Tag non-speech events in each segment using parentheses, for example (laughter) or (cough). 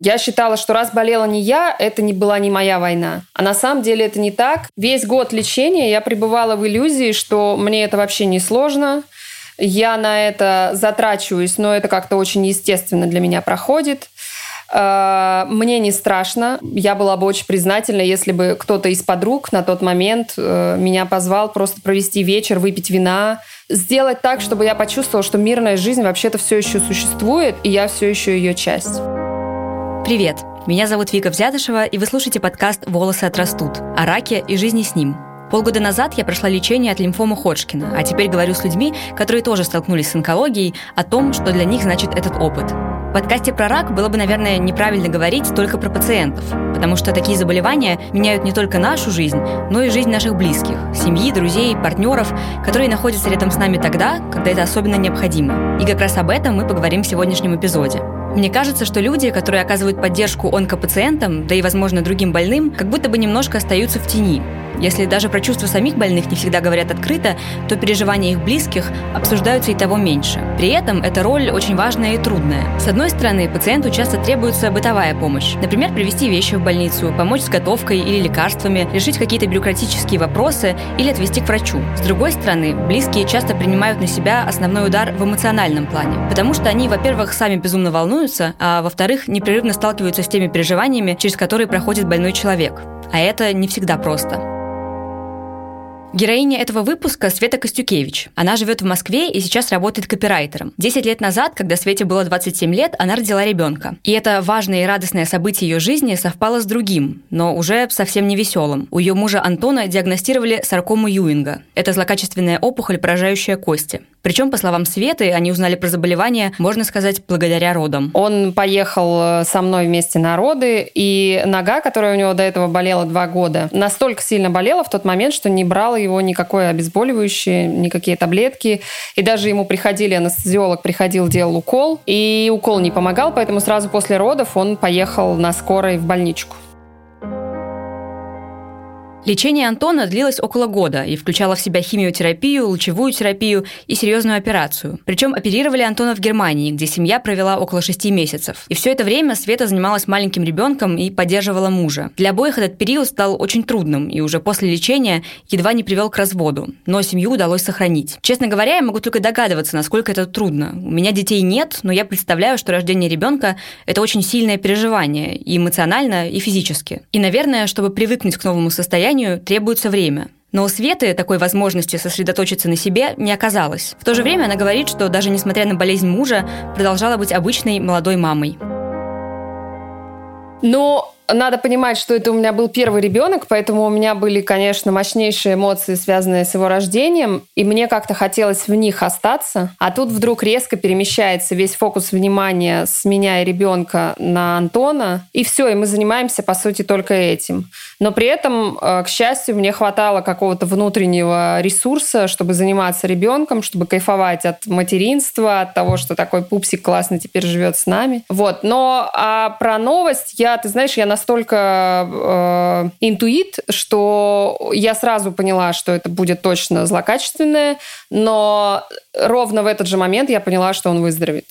Я считала, что раз болела не я, это не была не моя война. А на самом деле это не так. Весь год лечения я пребывала в иллюзии, что мне это вообще не сложно. Я на это затрачиваюсь, но это как-то очень естественно для меня проходит. А, мне не страшно. Я была бы очень признательна, если бы кто-то из подруг на тот момент э, меня позвал просто провести вечер, выпить вина, сделать так, чтобы я почувствовала, что мирная жизнь вообще-то все еще существует, и я все еще ее часть. Привет! Меня зовут Вика Взятышева, и вы слушаете подкаст «Волосы отрастут» о раке и жизни с ним. Полгода назад я прошла лечение от лимфомы Ходжкина, а теперь говорю с людьми, которые тоже столкнулись с онкологией, о том, что для них значит этот опыт. В подкасте про рак было бы, наверное, неправильно говорить только про пациентов, потому что такие заболевания меняют не только нашу жизнь, но и жизнь наших близких, семьи, друзей, партнеров, которые находятся рядом с нами тогда, когда это особенно необходимо. И как раз об этом мы поговорим в сегодняшнем эпизоде. Мне кажется, что люди, которые оказывают поддержку онкопациентам, да и, возможно, другим больным, как будто бы немножко остаются в тени. Если даже про чувства самих больных не всегда говорят открыто, то переживания их близких обсуждаются и того меньше. При этом эта роль очень важная и трудная. С одной стороны, пациенту часто требуется бытовая помощь. Например, привезти вещи в больницу, помочь с готовкой или лекарствами, решить какие-то бюрократические вопросы или отвезти к врачу. С другой стороны, близкие часто принимают на себя основной удар в эмоциональном плане, потому что они, во-первых, сами безумно волнуются, а во-вторых, непрерывно сталкиваются с теми переживаниями, через которые проходит больной человек. А это не всегда просто. Героиня этого выпуска Света Костюкевич. Она живет в Москве и сейчас работает копирайтером. Десять лет назад, когда Свете было 27 лет, она родила ребенка. И это важное и радостное событие ее жизни совпало с другим, но уже совсем не веселым. У ее мужа Антона диагностировали саркому Юинга. Это злокачественная опухоль, поражающая кости. Причем, по словам Светы, они узнали про заболевание, можно сказать, благодаря родам. Он поехал э, со мной вместе на роды, и нога, которая у него до этого болела два года, настолько сильно болела в тот момент, что не брала его никакое обезболивающее, никакие таблетки. И даже ему приходили, анестезиолог приходил, делал укол, и укол не помогал, поэтому сразу после родов он поехал на скорой в больничку. Лечение Антона длилось около года и включало в себя химиотерапию, лучевую терапию и серьезную операцию. Причем оперировали Антона в Германии, где семья провела около шести месяцев. И все это время Света занималась маленьким ребенком и поддерживала мужа. Для обоих этот период стал очень трудным и уже после лечения едва не привел к разводу. Но семью удалось сохранить. Честно говоря, я могу только догадываться, насколько это трудно. У меня детей нет, но я представляю, что рождение ребенка – это очень сильное переживание и эмоционально, и физически. И, наверное, чтобы привыкнуть к новому состоянию, созданию требуется время. Но у Светы такой возможности сосредоточиться на себе не оказалось. В то же время она говорит, что даже несмотря на болезнь мужа, продолжала быть обычной молодой мамой. Но надо понимать, что это у меня был первый ребенок, поэтому у меня были, конечно, мощнейшие эмоции, связанные с его рождением, и мне как-то хотелось в них остаться. А тут вдруг резко перемещается весь фокус внимания с меня и ребенка на Антона, и все, и мы занимаемся, по сути, только этим. Но при этом, э, к счастью, мне хватало какого-то внутреннего ресурса, чтобы заниматься ребенком, чтобы кайфовать от материнства, от того, что такой пупсик классно теперь живет с нами. Вот. Но а про новость я, ты знаешь, я настолько э, интуит, что я сразу поняла, что это будет точно злокачественное, но ровно в этот же момент я поняла, что он выздоровеет.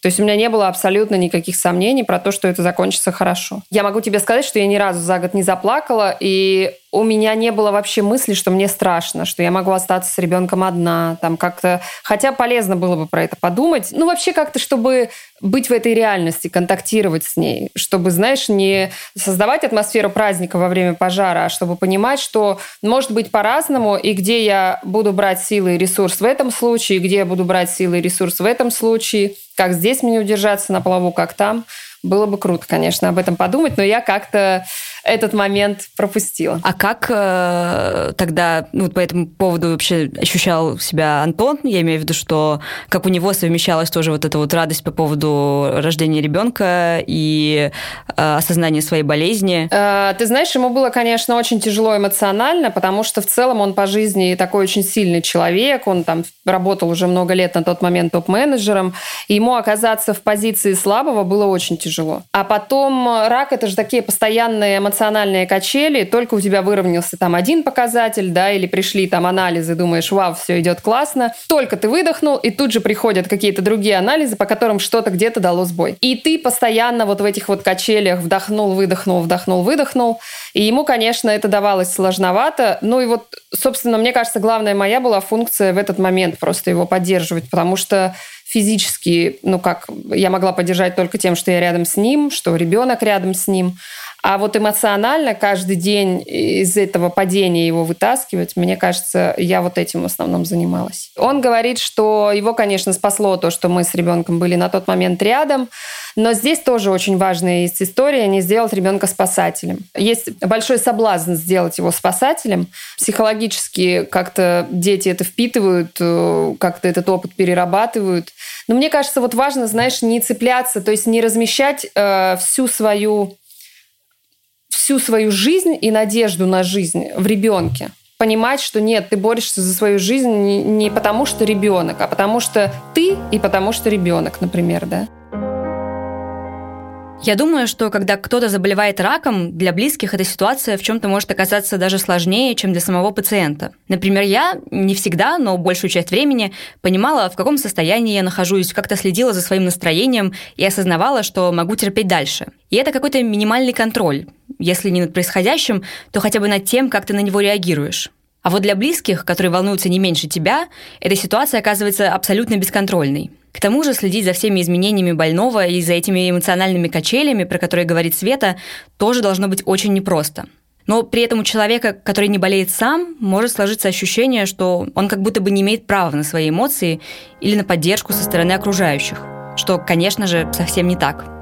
То есть у меня не было абсолютно никаких сомнений про то, что это закончится хорошо. Я могу тебе сказать, что я ни разу за год не заплакала, и у меня не было вообще мысли, что мне страшно, что я могу остаться с ребенком одна, там как-то, хотя полезно было бы про это подумать, ну вообще как-то, чтобы быть в этой реальности, контактировать с ней, чтобы, знаешь, не создавать атмосферу праздника во время пожара, а чтобы понимать, что может быть по-разному, и где я буду брать силы и ресурс в этом случае, где я буду брать силы и ресурс в этом случае, как здесь мне удержаться на плаву, как там. Было бы круто, конечно, об этом подумать, но я как-то этот момент пропустила. А как э, тогда ну, по этому поводу вообще ощущал себя Антон? Я имею в виду, что как у него совмещалась тоже вот эта вот радость по поводу рождения ребенка и э, осознания своей болезни? Э, ты знаешь, ему было, конечно, очень тяжело эмоционально, потому что в целом он по жизни такой очень сильный человек, он там работал уже много лет на тот момент топ-менеджером, и ему оказаться в позиции слабого было очень тяжело. А потом рак – это же такие постоянные эмоциональные эмоциональные качели, только у тебя выровнялся там один показатель, да, или пришли там анализы, думаешь, вау, все идет классно, только ты выдохнул, и тут же приходят какие-то другие анализы, по которым что-то где-то дало сбой. И ты постоянно вот в этих вот качелях вдохнул, выдохнул, вдохнул, выдохнул, и ему, конечно, это давалось сложновато. Ну и вот, собственно, мне кажется, главная моя была функция в этот момент просто его поддерживать, потому что физически, ну как, я могла поддержать только тем, что я рядом с ним, что ребенок рядом с ним. А вот эмоционально каждый день из этого падения его вытаскивать, мне кажется, я вот этим в основном занималась. Он говорит, что его, конечно, спасло то, что мы с ребенком были на тот момент рядом, но здесь тоже очень важная есть история не сделать ребенка спасателем. Есть большой соблазн сделать его спасателем. Психологически как-то дети это впитывают, э, как-то этот опыт перерабатывают. Но мне кажется, вот важно, знаешь, не цепляться, то есть не размещать э, всю свою всю свою жизнь и надежду на жизнь в ребенке. Понимать, что нет, ты борешься за свою жизнь не, потому, что ребенок, а потому что ты и потому, что ребенок, например, да. Я думаю, что когда кто-то заболевает раком, для близких эта ситуация в чем-то может оказаться даже сложнее, чем для самого пациента. Например, я не всегда, но большую часть времени понимала, в каком состоянии я нахожусь, как-то следила за своим настроением и осознавала, что могу терпеть дальше. И это какой-то минимальный контроль. Если не над происходящим, то хотя бы над тем, как ты на него реагируешь. А вот для близких, которые волнуются не меньше тебя, эта ситуация оказывается абсолютно бесконтрольной. К тому же следить за всеми изменениями больного и за этими эмоциональными качелями, про которые говорит Света, тоже должно быть очень непросто. Но при этом у человека, который не болеет сам, может сложиться ощущение, что он как будто бы не имеет права на свои эмоции или на поддержку со стороны окружающих, что, конечно же, совсем не так.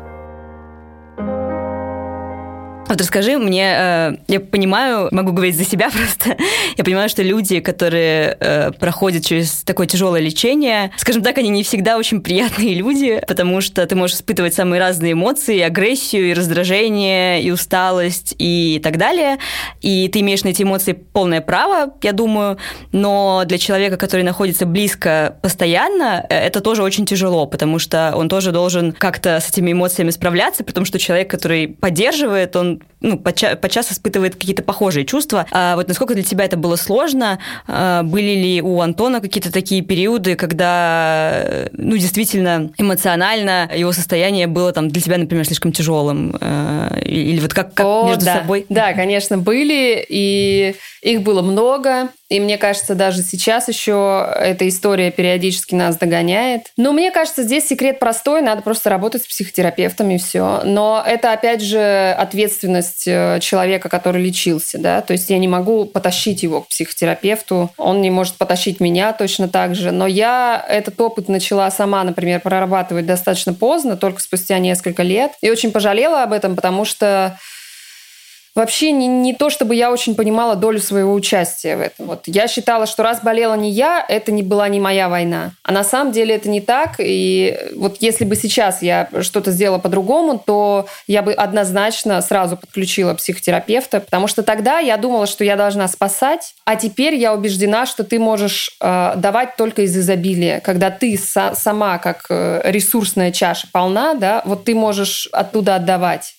Вот расскажи мне, э, я понимаю, могу говорить за себя (laughs) просто, я понимаю, что люди, которые э, проходят через такое тяжелое лечение, скажем так, они не всегда очень приятные (laughs) люди, потому что ты можешь испытывать самые разные эмоции, и агрессию, и раздражение, и усталость, и так далее. И ты имеешь на эти эмоции полное право, я думаю, но для человека, который находится близко постоянно, э, это тоже очень тяжело, потому что он тоже должен как-то с этими эмоциями справляться, потому что человек, который поддерживает, он ну, подчас, подчас испытывает какие-то похожие чувства. А вот насколько для тебя это было сложно? А, были ли у Антона какие-то такие периоды, когда, ну, действительно эмоционально его состояние было там для тебя, например, слишком тяжелым? А, или вот как, как О, между да. собой? Да, конечно, были, и их было много. И мне кажется, даже сейчас еще эта история периодически нас догоняет. Но мне кажется, здесь секрет простой, надо просто работать с психотерапевтами и все. Но это, опять же, ответственность э, человека, который лечился, да, то есть я не могу потащить его к психотерапевту, он не может потащить меня точно так же. Но я этот опыт начала сама, например, прорабатывать достаточно поздно, только спустя несколько лет. И очень пожалела об этом, потому что вообще не, не то, чтобы я очень понимала долю своего участия в этом. Вот я считала, что раз болела не я, это не была не моя война. А на самом деле это не так. И вот если бы сейчас я что-то сделала по-другому, то я бы однозначно сразу подключила психотерапевта, потому что тогда я думала, что я должна спасать, а теперь я убеждена, что ты можешь э, давать только из изобилия, когда ты са- сама как э, ресурсная чаша полна, да, вот ты можешь оттуда отдавать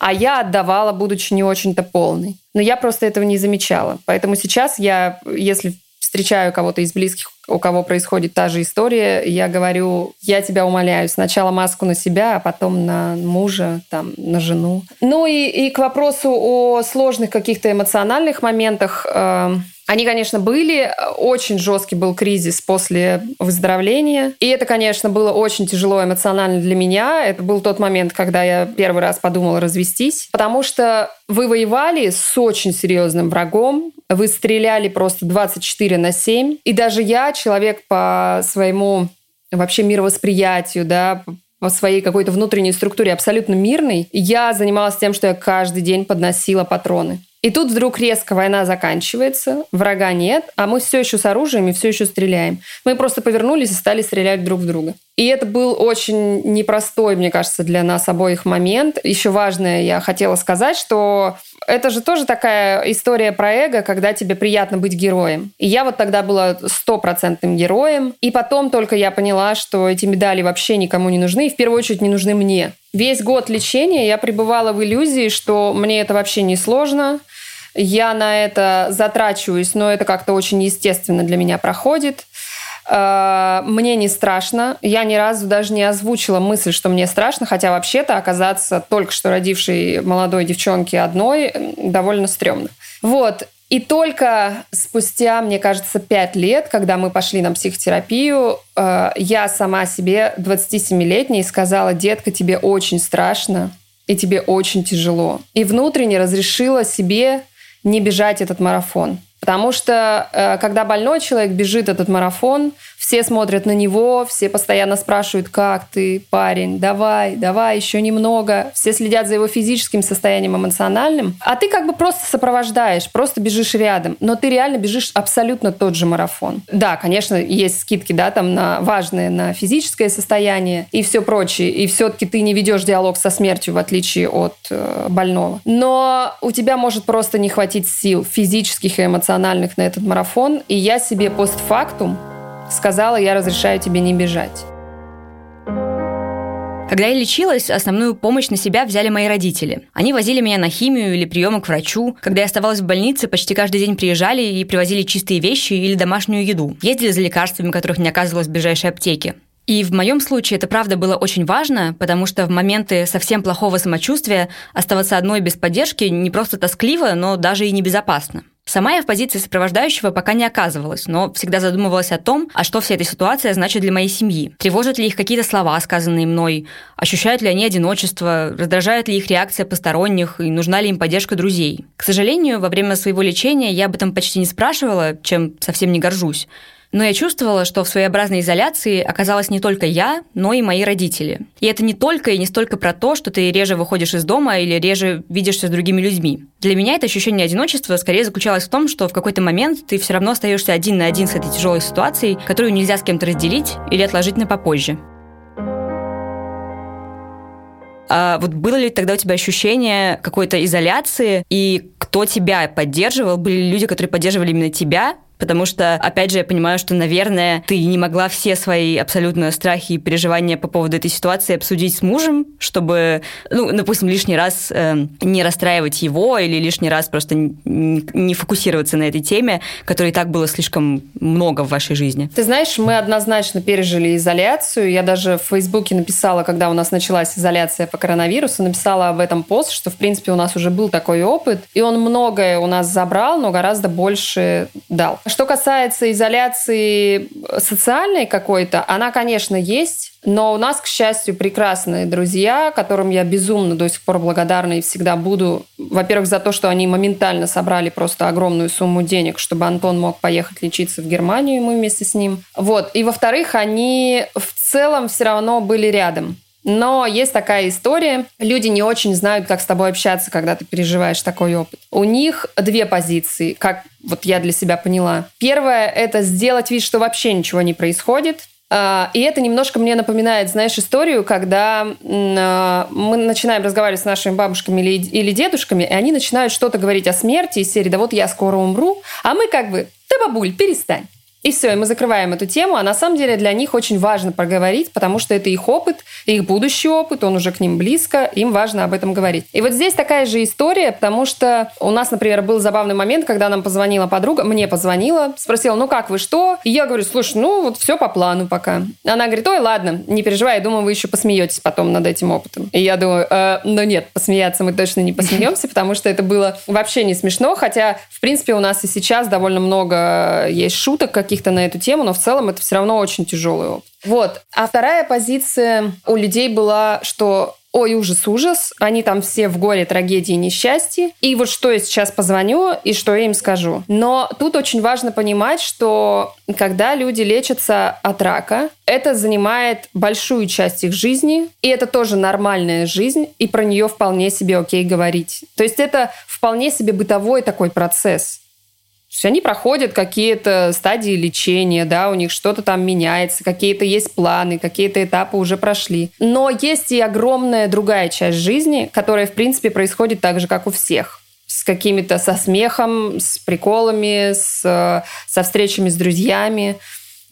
а я отдавала, будучи не очень-то полной. Но я просто этого не замечала. Поэтому сейчас я, если встречаю кого-то из близких, у кого происходит та же история, я говорю, я тебя умоляю, сначала маску на себя, а потом на мужа, там, на жену. Ну и, и к вопросу о сложных каких-то эмоциональных моментах. Э, они, конечно, были. Очень жесткий был кризис после выздоровления. И это, конечно, было очень тяжело эмоционально для меня. Это был тот момент, когда я первый раз подумала развестись. Потому что вы воевали с очень серьезным врагом. Вы стреляли просто 24 на 7. И даже я, человек по своему вообще мировосприятию, да, по своей какой-то внутренней структуре абсолютно мирный, я занималась тем, что я каждый день подносила патроны. И тут вдруг резко война заканчивается, врага нет, а мы все еще с оружием и все еще стреляем. Мы просто повернулись и стали стрелять друг в друга. И это был очень непростой, мне кажется, для нас обоих момент. Еще важное я хотела сказать, что это же тоже такая история про эго, когда тебе приятно быть героем. И я вот тогда была стопроцентным героем. И потом только я поняла, что эти медали вообще никому не нужны, и в первую очередь не нужны мне. Весь год лечения я пребывала в иллюзии, что мне это вообще не сложно, я на это затрачиваюсь, но это как-то очень естественно для меня проходит. Э, мне не страшно. Я ни разу даже не озвучила мысль, что мне страшно, хотя вообще-то оказаться только что родившей молодой девчонке одной довольно стрёмно. Вот. И только спустя, мне кажется, пять лет, когда мы пошли на психотерапию, э, я сама себе 27-летней сказала, детка, тебе очень страшно, и тебе очень тяжело. И внутренне разрешила себе не бежать этот марафон. Потому что э, когда больной человек бежит этот марафон, все смотрят на него, все постоянно спрашивают, как ты, парень, давай, давай, еще немного. Все следят за его физическим состоянием, эмоциональным. А ты как бы просто сопровождаешь, просто бежишь рядом. Но ты реально бежишь абсолютно тот же марафон. Да, конечно, есть скидки, да, там на важные, на физическое состояние и все прочее. И все-таки ты не ведешь диалог со смертью, в отличие от э, больного. Но у тебя может просто не хватить сил физических и эмоциональных на этот марафон. И я себе постфактум Сказала, я разрешаю тебе не бежать. Когда я лечилась, основную помощь на себя взяли мои родители. Они возили меня на химию или приемы к врачу. Когда я оставалась в больнице, почти каждый день приезжали и привозили чистые вещи или домашнюю еду. Ездили за лекарствами, которых не оказывалось в ближайшей аптеке. И в моем случае это правда было очень важно, потому что в моменты совсем плохого самочувствия оставаться одной без поддержки не просто тоскливо, но даже и небезопасно. Сама я в позиции сопровождающего пока не оказывалась, но всегда задумывалась о том, а что вся эта ситуация значит для моей семьи. Тревожат ли их какие-то слова, сказанные мной? Ощущают ли они одиночество? Раздражает ли их реакция посторонних? И нужна ли им поддержка друзей? К сожалению, во время своего лечения я об этом почти не спрашивала, чем совсем не горжусь. Но я чувствовала, что в своеобразной изоляции оказалась не только я, но и мои родители. И это не только и не столько про то, что ты реже выходишь из дома или реже видишься с другими людьми. Для меня это ощущение одиночества скорее заключалось в том, что в какой-то момент ты все равно остаешься один на один с этой тяжелой ситуацией, которую нельзя с кем-то разделить или отложить на попозже. А вот было ли тогда у тебя ощущение какой-то изоляции, и кто тебя поддерживал? Были люди, которые поддерживали именно тебя, Потому что, опять же, я понимаю, что, наверное, ты не могла все свои абсолютно страхи и переживания по поводу этой ситуации обсудить с мужем, чтобы, ну, допустим, лишний раз э, не расстраивать его или лишний раз просто не фокусироваться на этой теме, которой и так было слишком много в вашей жизни. Ты знаешь, мы однозначно пережили изоляцию. Я даже в Фейсбуке написала, когда у нас началась изоляция по коронавирусу, написала об этом пост, что, в принципе, у нас уже был такой опыт, и он многое у нас забрал, но гораздо больше дал. Что касается изоляции социальной какой-то, она, конечно, есть, но у нас, к счастью, прекрасные друзья, которым я безумно до сих пор благодарна и всегда буду. Во-первых, за то, что они моментально собрали просто огромную сумму денег, чтобы Антон мог поехать лечиться в Германию, и мы вместе с ним. Вот. И, во-вторых, они в целом все равно были рядом. Но есть такая история. Люди не очень знают, как с тобой общаться, когда ты переживаешь такой опыт. У них две позиции, как вот я для себя поняла. Первое – это сделать вид, что вообще ничего не происходит. А, и это немножко мне напоминает, знаешь, историю, когда а, мы начинаем разговаривать с нашими бабушками или дедушками, и они начинают что-то говорить о смерти из серии «Да вот я скоро умру», а мы как бы «Да, бабуль, перестань». И все, и мы закрываем эту тему. А на самом деле для них очень важно проговорить, потому что это их опыт, их будущий опыт, он уже к ним близко, им важно об этом говорить. И вот здесь такая же история, потому что у нас, например, был забавный момент, когда нам позвонила подруга, мне позвонила, спросила, ну как вы, что? И я говорю, слушай, ну вот все по плану пока. Она говорит, ой, ладно, не переживай, я думаю, вы еще посмеетесь потом над этим опытом. И я думаю, э, ну нет, посмеяться мы точно не посмеемся, (laughs) потому что это было вообще не смешно, хотя, в принципе, у нас и сейчас довольно много есть шуток, как каких-то на эту тему, но в целом это все равно очень тяжелый опыт. Вот. А вторая позиция у людей была, что ой, ужас, ужас, они там все в горе, трагедии, несчастье. И вот что я сейчас позвоню и что я им скажу. Но тут очень важно понимать, что когда люди лечатся от рака, это занимает большую часть их жизни, и это тоже нормальная жизнь, и про нее вполне себе окей говорить. То есть это вполне себе бытовой такой процесс. То есть они проходят какие-то стадии лечения, да, у них что-то там меняется, какие-то есть планы, какие-то этапы уже прошли. Но есть и огромная другая часть жизни, которая, в принципе, происходит так же, как у всех с какими-то со смехом, с приколами, с, со встречами с друзьями.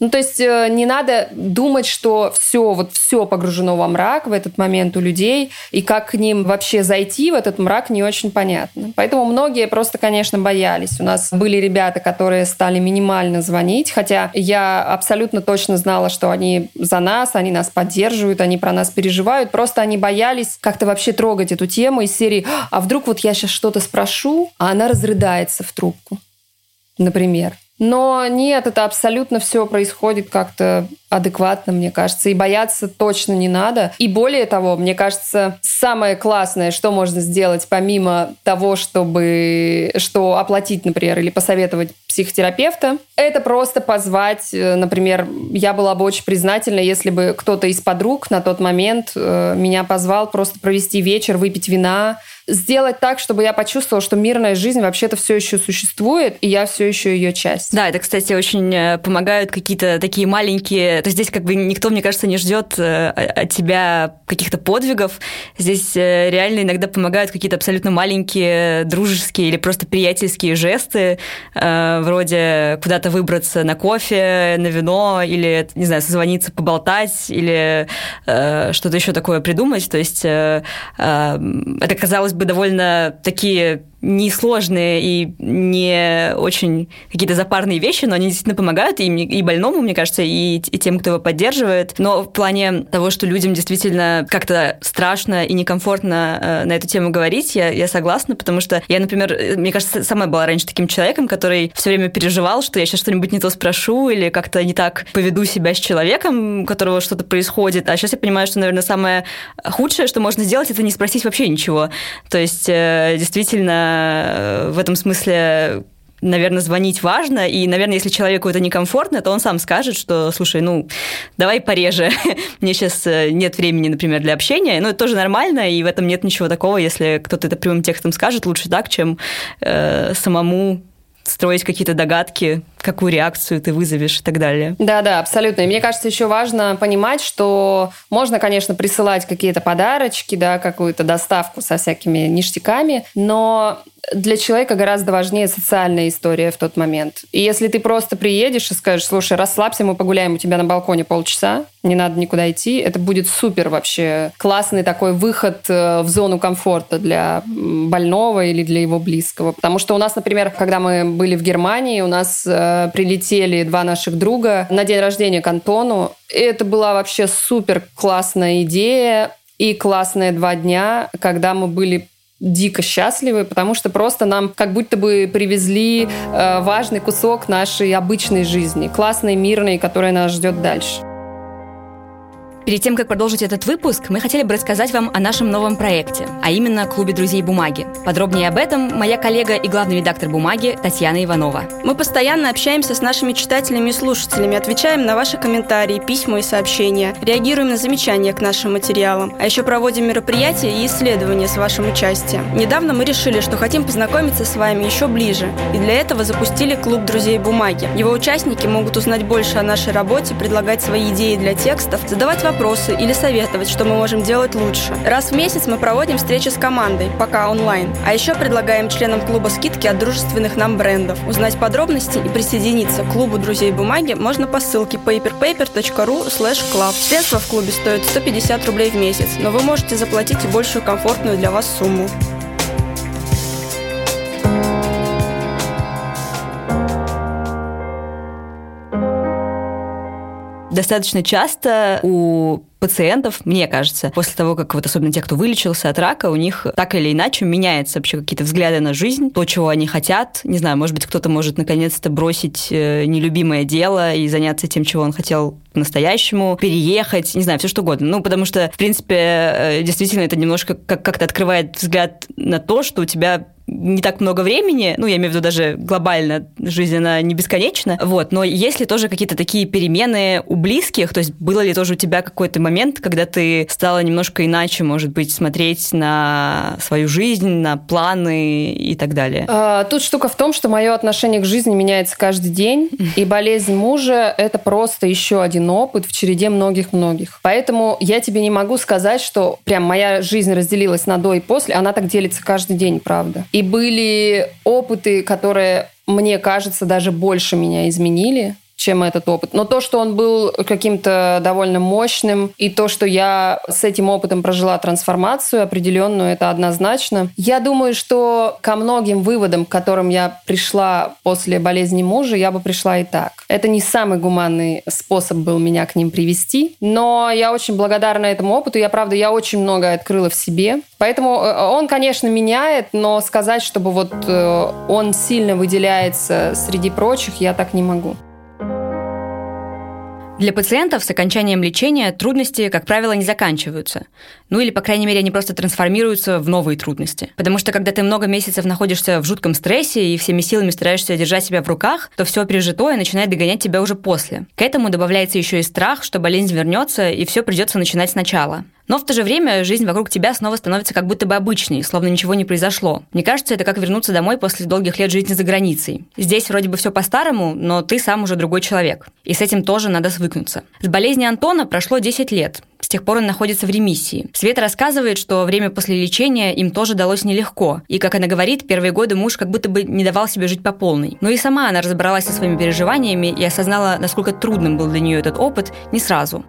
Ну, то есть э, не надо думать, что все, вот все погружено во мрак в этот момент у людей, и как к ним вообще зайти в этот мрак не очень понятно. Поэтому многие просто, конечно, боялись. У нас были ребята, которые стали минимально звонить, хотя я абсолютно точно знала, что они за нас, они нас поддерживают, они про нас переживают, просто они боялись как-то вообще трогать эту тему из серии «А вдруг вот я сейчас что-то спрошу, а она разрыдается в трубку?» Например. Но нет, это абсолютно все происходит как-то адекватно, мне кажется. И бояться точно не надо. И более того, мне кажется, самое классное, что можно сделать, помимо того, чтобы что оплатить, например, или посоветовать психотерапевта, это просто позвать, э, например, я была бы очень признательна, если бы кто-то из подруг на тот момент э, меня позвал просто провести вечер, выпить вина, сделать так, чтобы я почувствовала, что мирная жизнь вообще-то все еще существует, и я все еще ее часть. Да, это, кстати, очень э, помогают какие-то такие маленькие... То есть здесь как бы никто, мне кажется, не ждет э, от тебя каких-то подвигов. Здесь э, реально иногда помогают какие-то абсолютно маленькие дружеские или просто приятельские жесты, вроде куда-то выбраться на кофе, на вино, или, не знаю, созвониться, поболтать, или что-то еще такое придумать. То есть это, казалось бы, довольно такие несложные и не очень какие-то запарные вещи, но они действительно помогают и, и больному, мне кажется, и, и тем, кто его поддерживает. Но в плане того, что людям действительно как-то страшно и некомфортно э, на эту тему говорить, я, я согласна, потому что я, например, э, мне кажется, сама была раньше таким человеком, который все время переживал, что я сейчас что-нибудь не то спрошу или как-то не так поведу себя с человеком, у которого что-то происходит. А сейчас я понимаю, что, наверное, самое худшее, что можно сделать, это не спросить вообще ничего. То есть, э, действительно, В этом смысле наверное, звонить важно, и, наверное, если человеку это некомфортно, то он сам скажет, что, слушай, ну, давай пореже, (laughs) мне сейчас э, нет времени, например, для общения, ну, это тоже нормально, и в этом нет ничего такого, если кто-то это прямым текстом скажет, лучше так, чем э, самому строить какие-то догадки, какую реакцию ты вызовешь и так далее. Да, да, абсолютно. И мне кажется, еще важно понимать, что можно, конечно, присылать какие-то подарочки, да, какую-то доставку со всякими ништяками, но для человека гораздо важнее социальная история в тот момент. И если ты просто приедешь и скажешь, слушай, расслабься, мы погуляем у тебя на балконе полчаса, не надо никуда идти, это будет супер вообще классный такой выход э, в зону комфорта для больного или для его близкого. Потому что у нас, например, когда мы были в Германии, у нас э, прилетели два наших друга на день рождения к Антону. И это была вообще супер классная идея и классные два дня, когда мы были дико счастливы, потому что просто нам как будто бы привезли э, важный кусок нашей обычной жизни, классной, мирной, которая нас ждет дальше. Перед тем, как продолжить этот выпуск, мы хотели бы рассказать вам о нашем новом проекте, а именно Клубе друзей бумаги. Подробнее об этом моя коллега и главный редактор бумаги Татьяна Иванова. Мы постоянно общаемся с нашими читателями и слушателями, отвечаем на ваши комментарии, письма и сообщения, реагируем на замечания к нашим материалам, а еще проводим мероприятия и исследования с вашим участием. Недавно мы решили, что хотим познакомиться с вами еще ближе, и для этого запустили Клуб друзей бумаги. Его участники могут узнать больше о нашей работе, предлагать свои идеи для текстов, задавать вопросы вопросы или советовать, что мы можем делать лучше. Раз в месяц мы проводим встречи с командой, пока онлайн. А еще предлагаем членам клуба скидки от дружественных нам брендов. Узнать подробности и присоединиться к клубу друзей бумаги можно по ссылке paperpaper.ru club. Средства в клубе стоят 150 рублей в месяц, но вы можете заплатить и большую комфортную для вас сумму. Достаточно часто у пациентов, мне кажется, после того, как вот особенно те, кто вылечился от рака, у них так или иначе меняются вообще какие-то взгляды на жизнь, то, чего они хотят. Не знаю, может быть, кто-то может наконец-то бросить э, нелюбимое дело и заняться тем, чего он хотел по-настоящему, переехать, не знаю, все что угодно. Ну, потому что, в принципе, э, действительно это немножко как-то открывает взгляд на то, что у тебя не так много времени, ну, я имею в виду даже глобально, жизнь, она не бесконечна, вот, но есть ли тоже какие-то такие перемены у близких, то есть было ли тоже у тебя какой-то момент, когда ты стала немножко иначе, может быть, смотреть на свою жизнь, на планы и так далее? А, тут штука в том, что мое отношение к жизни меняется каждый день, и болезнь мужа – это просто еще один опыт в череде многих-многих. Поэтому я тебе не могу сказать, что прям моя жизнь разделилась на до и после, она так делится каждый день, правда. И были опыты, которые, мне кажется, даже больше меня изменили. Чем этот опыт. Но то, что он был каким-то довольно мощным, и то, что я с этим опытом прожила трансформацию определенную, это однозначно. Я думаю, что ко многим выводам, к которым я пришла после болезни мужа, я бы пришла и так. Это не самый гуманный способ был меня к ним привести, но я очень благодарна этому опыту. Я, правда, я очень многое открыла в себе. Поэтому э, он, конечно, меняет, но сказать, чтобы вот э, он сильно выделяется среди прочих, я так не могу. Для пациентов с окончанием лечения трудности, как правило, не заканчиваются. Ну или, по крайней мере, они просто трансформируются в новые трудности. Потому что, когда ты много месяцев находишься в жутком стрессе и всеми силами стараешься держать себя в руках, то все пережитое начинает догонять тебя уже после. К этому добавляется еще и страх, что болезнь вернется и все придется начинать сначала. Но в то же время жизнь вокруг тебя снова становится как будто бы обычной, словно ничего не произошло. Мне кажется, это как вернуться домой после долгих лет жизни за границей. Здесь вроде бы все по-старому, но ты сам уже другой человек. И с этим тоже надо свыкнуться. С болезни Антона прошло 10 лет. С тех пор он находится в ремиссии. Света рассказывает, что время после лечения им тоже далось нелегко. И, как она говорит, первые годы муж как будто бы не давал себе жить по полной. Но и сама она разобралась со своими переживаниями и осознала, насколько трудным был для нее этот опыт не сразу.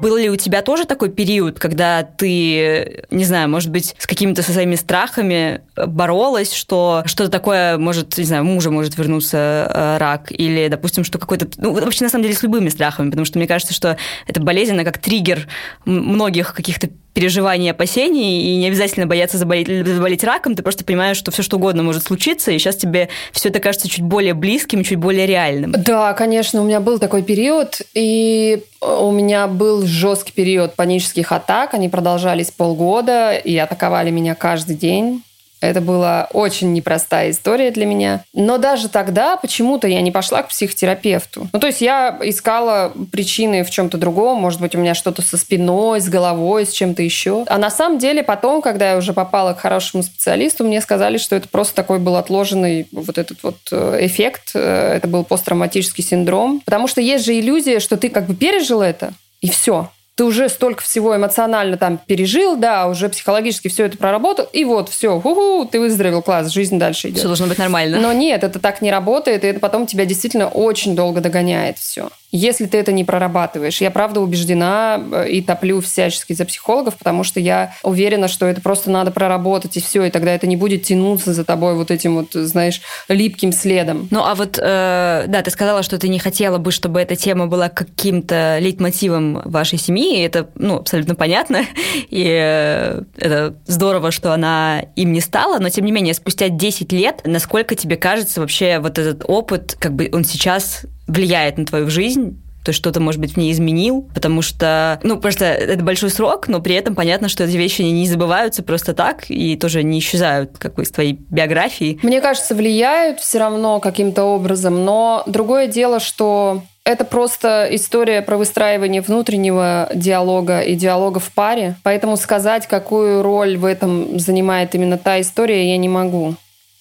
Был ли у тебя тоже такой период, когда ты, не знаю, может быть, с какими-то своими страхами боролась, что что-то такое может, не знаю, мужа может вернуться э, рак, или, допустим, что какой-то... Ну, вообще, на самом деле, с любыми страхами, потому что мне кажется, что эта болезнь, она как триггер многих каких-то переживаний, опасений, и не обязательно бояться заболеть, заболеть раком, ты просто понимаешь, что все что угодно может случиться, и сейчас тебе все это кажется чуть более близким, чуть более реальным. Да, конечно, у меня был такой период, и у меня был жесткий период панических атак, они продолжались полгода, и атаковали меня каждый день. Это была очень непростая история для меня. Но даже тогда почему-то я не пошла к психотерапевту. Ну, то есть я искала причины в чем-то другом. Может быть, у меня что-то со спиной, с головой, с чем-то еще. А на самом деле потом, когда я уже попала к хорошему специалисту, мне сказали, что это просто такой был отложенный вот этот вот э, эффект. Э, это был посттравматический синдром. Потому что есть же иллюзия, что ты как бы пережил это, и все ты уже столько всего эмоционально там пережил, да, уже психологически все это проработал, и вот все, ху-ху, ты выздоровел, класс, жизнь дальше идет. Все должно быть нормально. Но нет, это так не работает, и это потом тебя действительно очень долго догоняет все если ты это не прорабатываешь. Я правда убеждена э, и топлю всячески за психологов, потому что я уверена, что это просто надо проработать, и все, и тогда это не будет тянуться за тобой вот этим вот, знаешь, липким следом. Ну, а вот, э, да, ты сказала, что ты не хотела бы, чтобы эта тема была каким-то лейтмотивом вашей семьи, и это, ну, абсолютно понятно, (laughs) и э, это здорово, что она им не стала, но, тем не менее, спустя 10 лет, насколько тебе кажется вообще вот этот опыт, как бы он сейчас влияет на твою жизнь, то что-то, может быть, в ней изменил, потому что, ну, просто это большой срок, но при этом понятно, что эти вещи не забываются просто так и тоже не исчезают как бы из твоей биографии. Мне кажется, влияют все равно каким-то образом, но другое дело, что это просто история про выстраивание внутреннего диалога и диалога в паре. Поэтому сказать, какую роль в этом занимает именно та история, я не могу.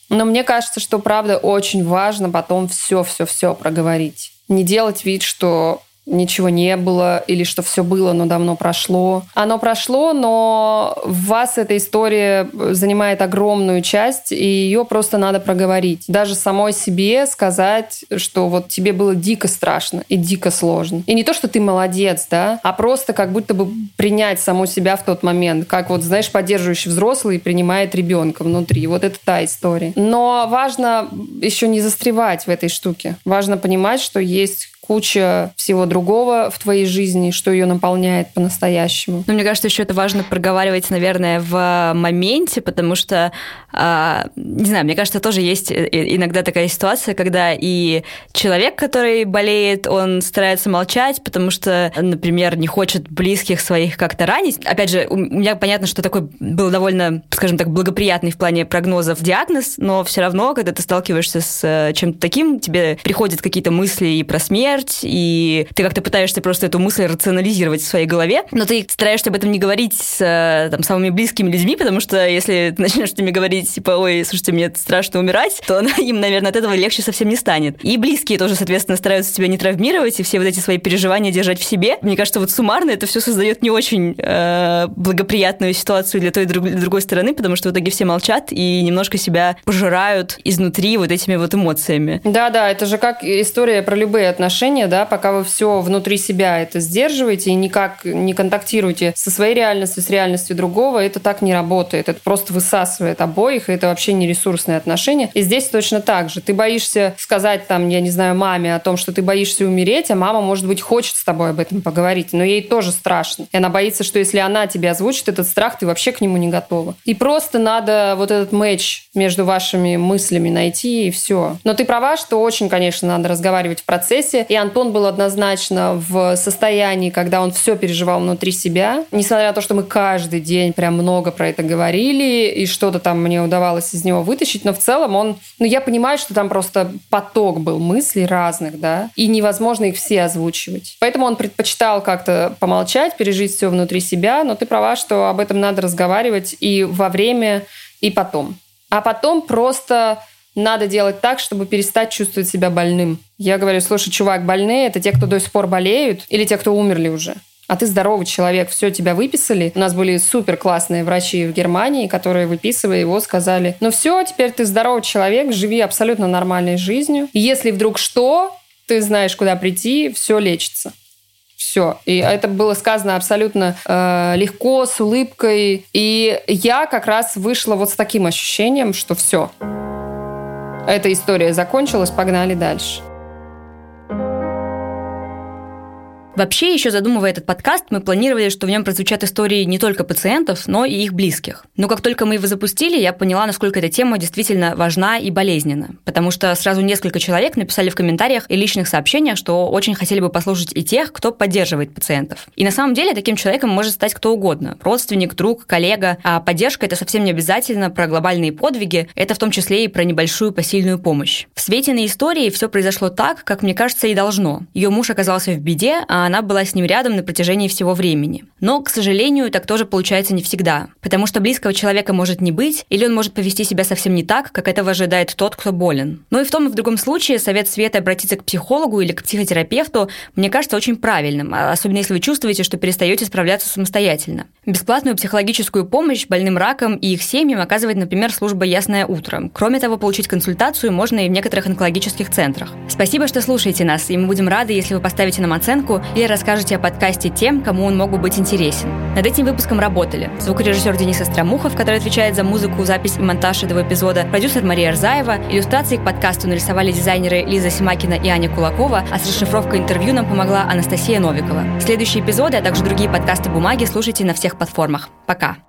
Но мне кажется, что правда очень важно потом все-все-все проговорить. Не делать вид, что ничего не было или что все было, но давно прошло. Оно прошло, но в вас эта история занимает огромную часть, и ее просто надо проговорить. Даже самой себе сказать, что вот тебе было дико страшно и дико сложно. И не то, что ты молодец, да, а просто как будто бы принять саму себя в тот момент, как вот, знаешь, поддерживающий взрослый принимает ребенка внутри. Вот это та история. Но важно еще не застревать в этой штуке. Важно понимать, что есть куча всего другого в твоей жизни, что ее наполняет по-настоящему. Ну, мне кажется, еще это важно проговаривать, наверное, в моменте, потому что, э, не знаю, мне кажется, тоже есть иногда такая ситуация, когда и человек, который болеет, он старается молчать, потому что, например, не хочет близких своих как-то ранить. Опять же, у меня понятно, что такой был довольно, скажем так, благоприятный в плане прогнозов диагноз, но все равно, когда ты сталкиваешься с э, чем-то таким, тебе приходят какие-то мысли и про смерть, смерть, и ты как-то пытаешься просто эту мысль рационализировать в своей голове, но ты стараешься об этом не говорить с э, там, самыми близкими людьми, потому что если ты начнешь с ними говорить, типа, ой, слушайте, мне страшно умирать, то им, наверное, от этого легче совсем не станет. И близкие тоже, соответственно, стараются тебя не травмировать и все вот эти свои переживания держать в себе. Мне кажется, вот суммарно это все создает не очень э, благоприятную ситуацию для той и для другой стороны, потому что в итоге все молчат и немножко себя пожирают изнутри вот этими вот эмоциями. Да-да, это же как история про любые отношения, да, пока вы все внутри себя это сдерживаете и никак не контактируете со своей реальностью, с реальностью другого, это так не работает. Это просто высасывает обоих, и это вообще не ресурсные отношения. И здесь точно так же. Ты боишься сказать там, я не знаю, маме о том, что ты боишься умереть, а мама, может быть, хочет с тобой об этом поговорить, но ей тоже страшно. И она боится, что если она тебе озвучит этот страх, ты вообще к нему не готова. И просто надо вот этот матч между вашими мыслями найти, и все. Но ты права, что очень, конечно, надо разговаривать в процессе. И Антон был однозначно в состоянии, когда он все переживал внутри себя. Несмотря на то, что мы каждый день прям много про это говорили, и что-то там мне удавалось из него вытащить, но в целом он... Ну, я понимаю, что там просто поток был мыслей разных, да, и невозможно их все озвучивать. Поэтому он предпочитал как-то помолчать, пережить все внутри себя, но ты права, что об этом надо разговаривать и во время, и потом. А потом просто надо делать так, чтобы перестать чувствовать себя больным. Я говорю, слушай, чувак, больные – это те, кто до сих пор болеют, или те, кто умерли уже. А ты здоровый человек, все, тебя выписали. У нас были супер классные врачи в Германии, которые, выписывая его, сказали, ну все, теперь ты здоровый человек, живи абсолютно нормальной жизнью. Если вдруг что, ты знаешь, куда прийти, все лечится. Все. И это было сказано абсолютно э, легко, с улыбкой. И я как раз вышла вот с таким ощущением, что все. Эта история закончилась, погнали дальше. Вообще, еще задумывая этот подкаст, мы планировали, что в нем прозвучат истории не только пациентов, но и их близких. Но как только мы его запустили, я поняла, насколько эта тема действительно важна и болезненна. Потому что сразу несколько человек написали в комментариях и личных сообщениях, что очень хотели бы послушать и тех, кто поддерживает пациентов. И на самом деле таким человеком может стать кто угодно. Родственник, друг, коллега. А поддержка – это совсем не обязательно про глобальные подвиги, это в том числе и про небольшую посильную помощь. В свете на истории все произошло так, как мне кажется и должно. Ее муж оказался в беде, а она была с ним рядом на протяжении всего времени. Но, к сожалению, так тоже получается не всегда, потому что близкого человека может не быть, или он может повести себя совсем не так, как этого ожидает тот, кто болен. Но и в том и в другом случае совет Светы обратиться к психологу или к психотерапевту мне кажется очень правильным, а особенно если вы чувствуете, что перестаете справляться самостоятельно. Бесплатную психологическую помощь больным раком и их семьям оказывает, например, служба «Ясное утро». Кроме того, получить консультацию можно и в некоторых онкологических центрах. Спасибо, что слушаете нас, и мы будем рады, если вы поставите нам оценку или расскажете о подкасте тем, кому он мог бы быть интересен. Над этим выпуском работали звукорежиссер Денис Остромухов, который отвечает за музыку, запись и монтаж этого эпизода, продюсер Мария Рзаева, иллюстрации к подкасту нарисовали дизайнеры Лиза Симакина и Аня Кулакова, а с расшифровкой интервью нам помогла Анастасия Новикова. Следующие эпизоды, а также другие подкасты «Бумаги» слушайте на всех платформах. Пока!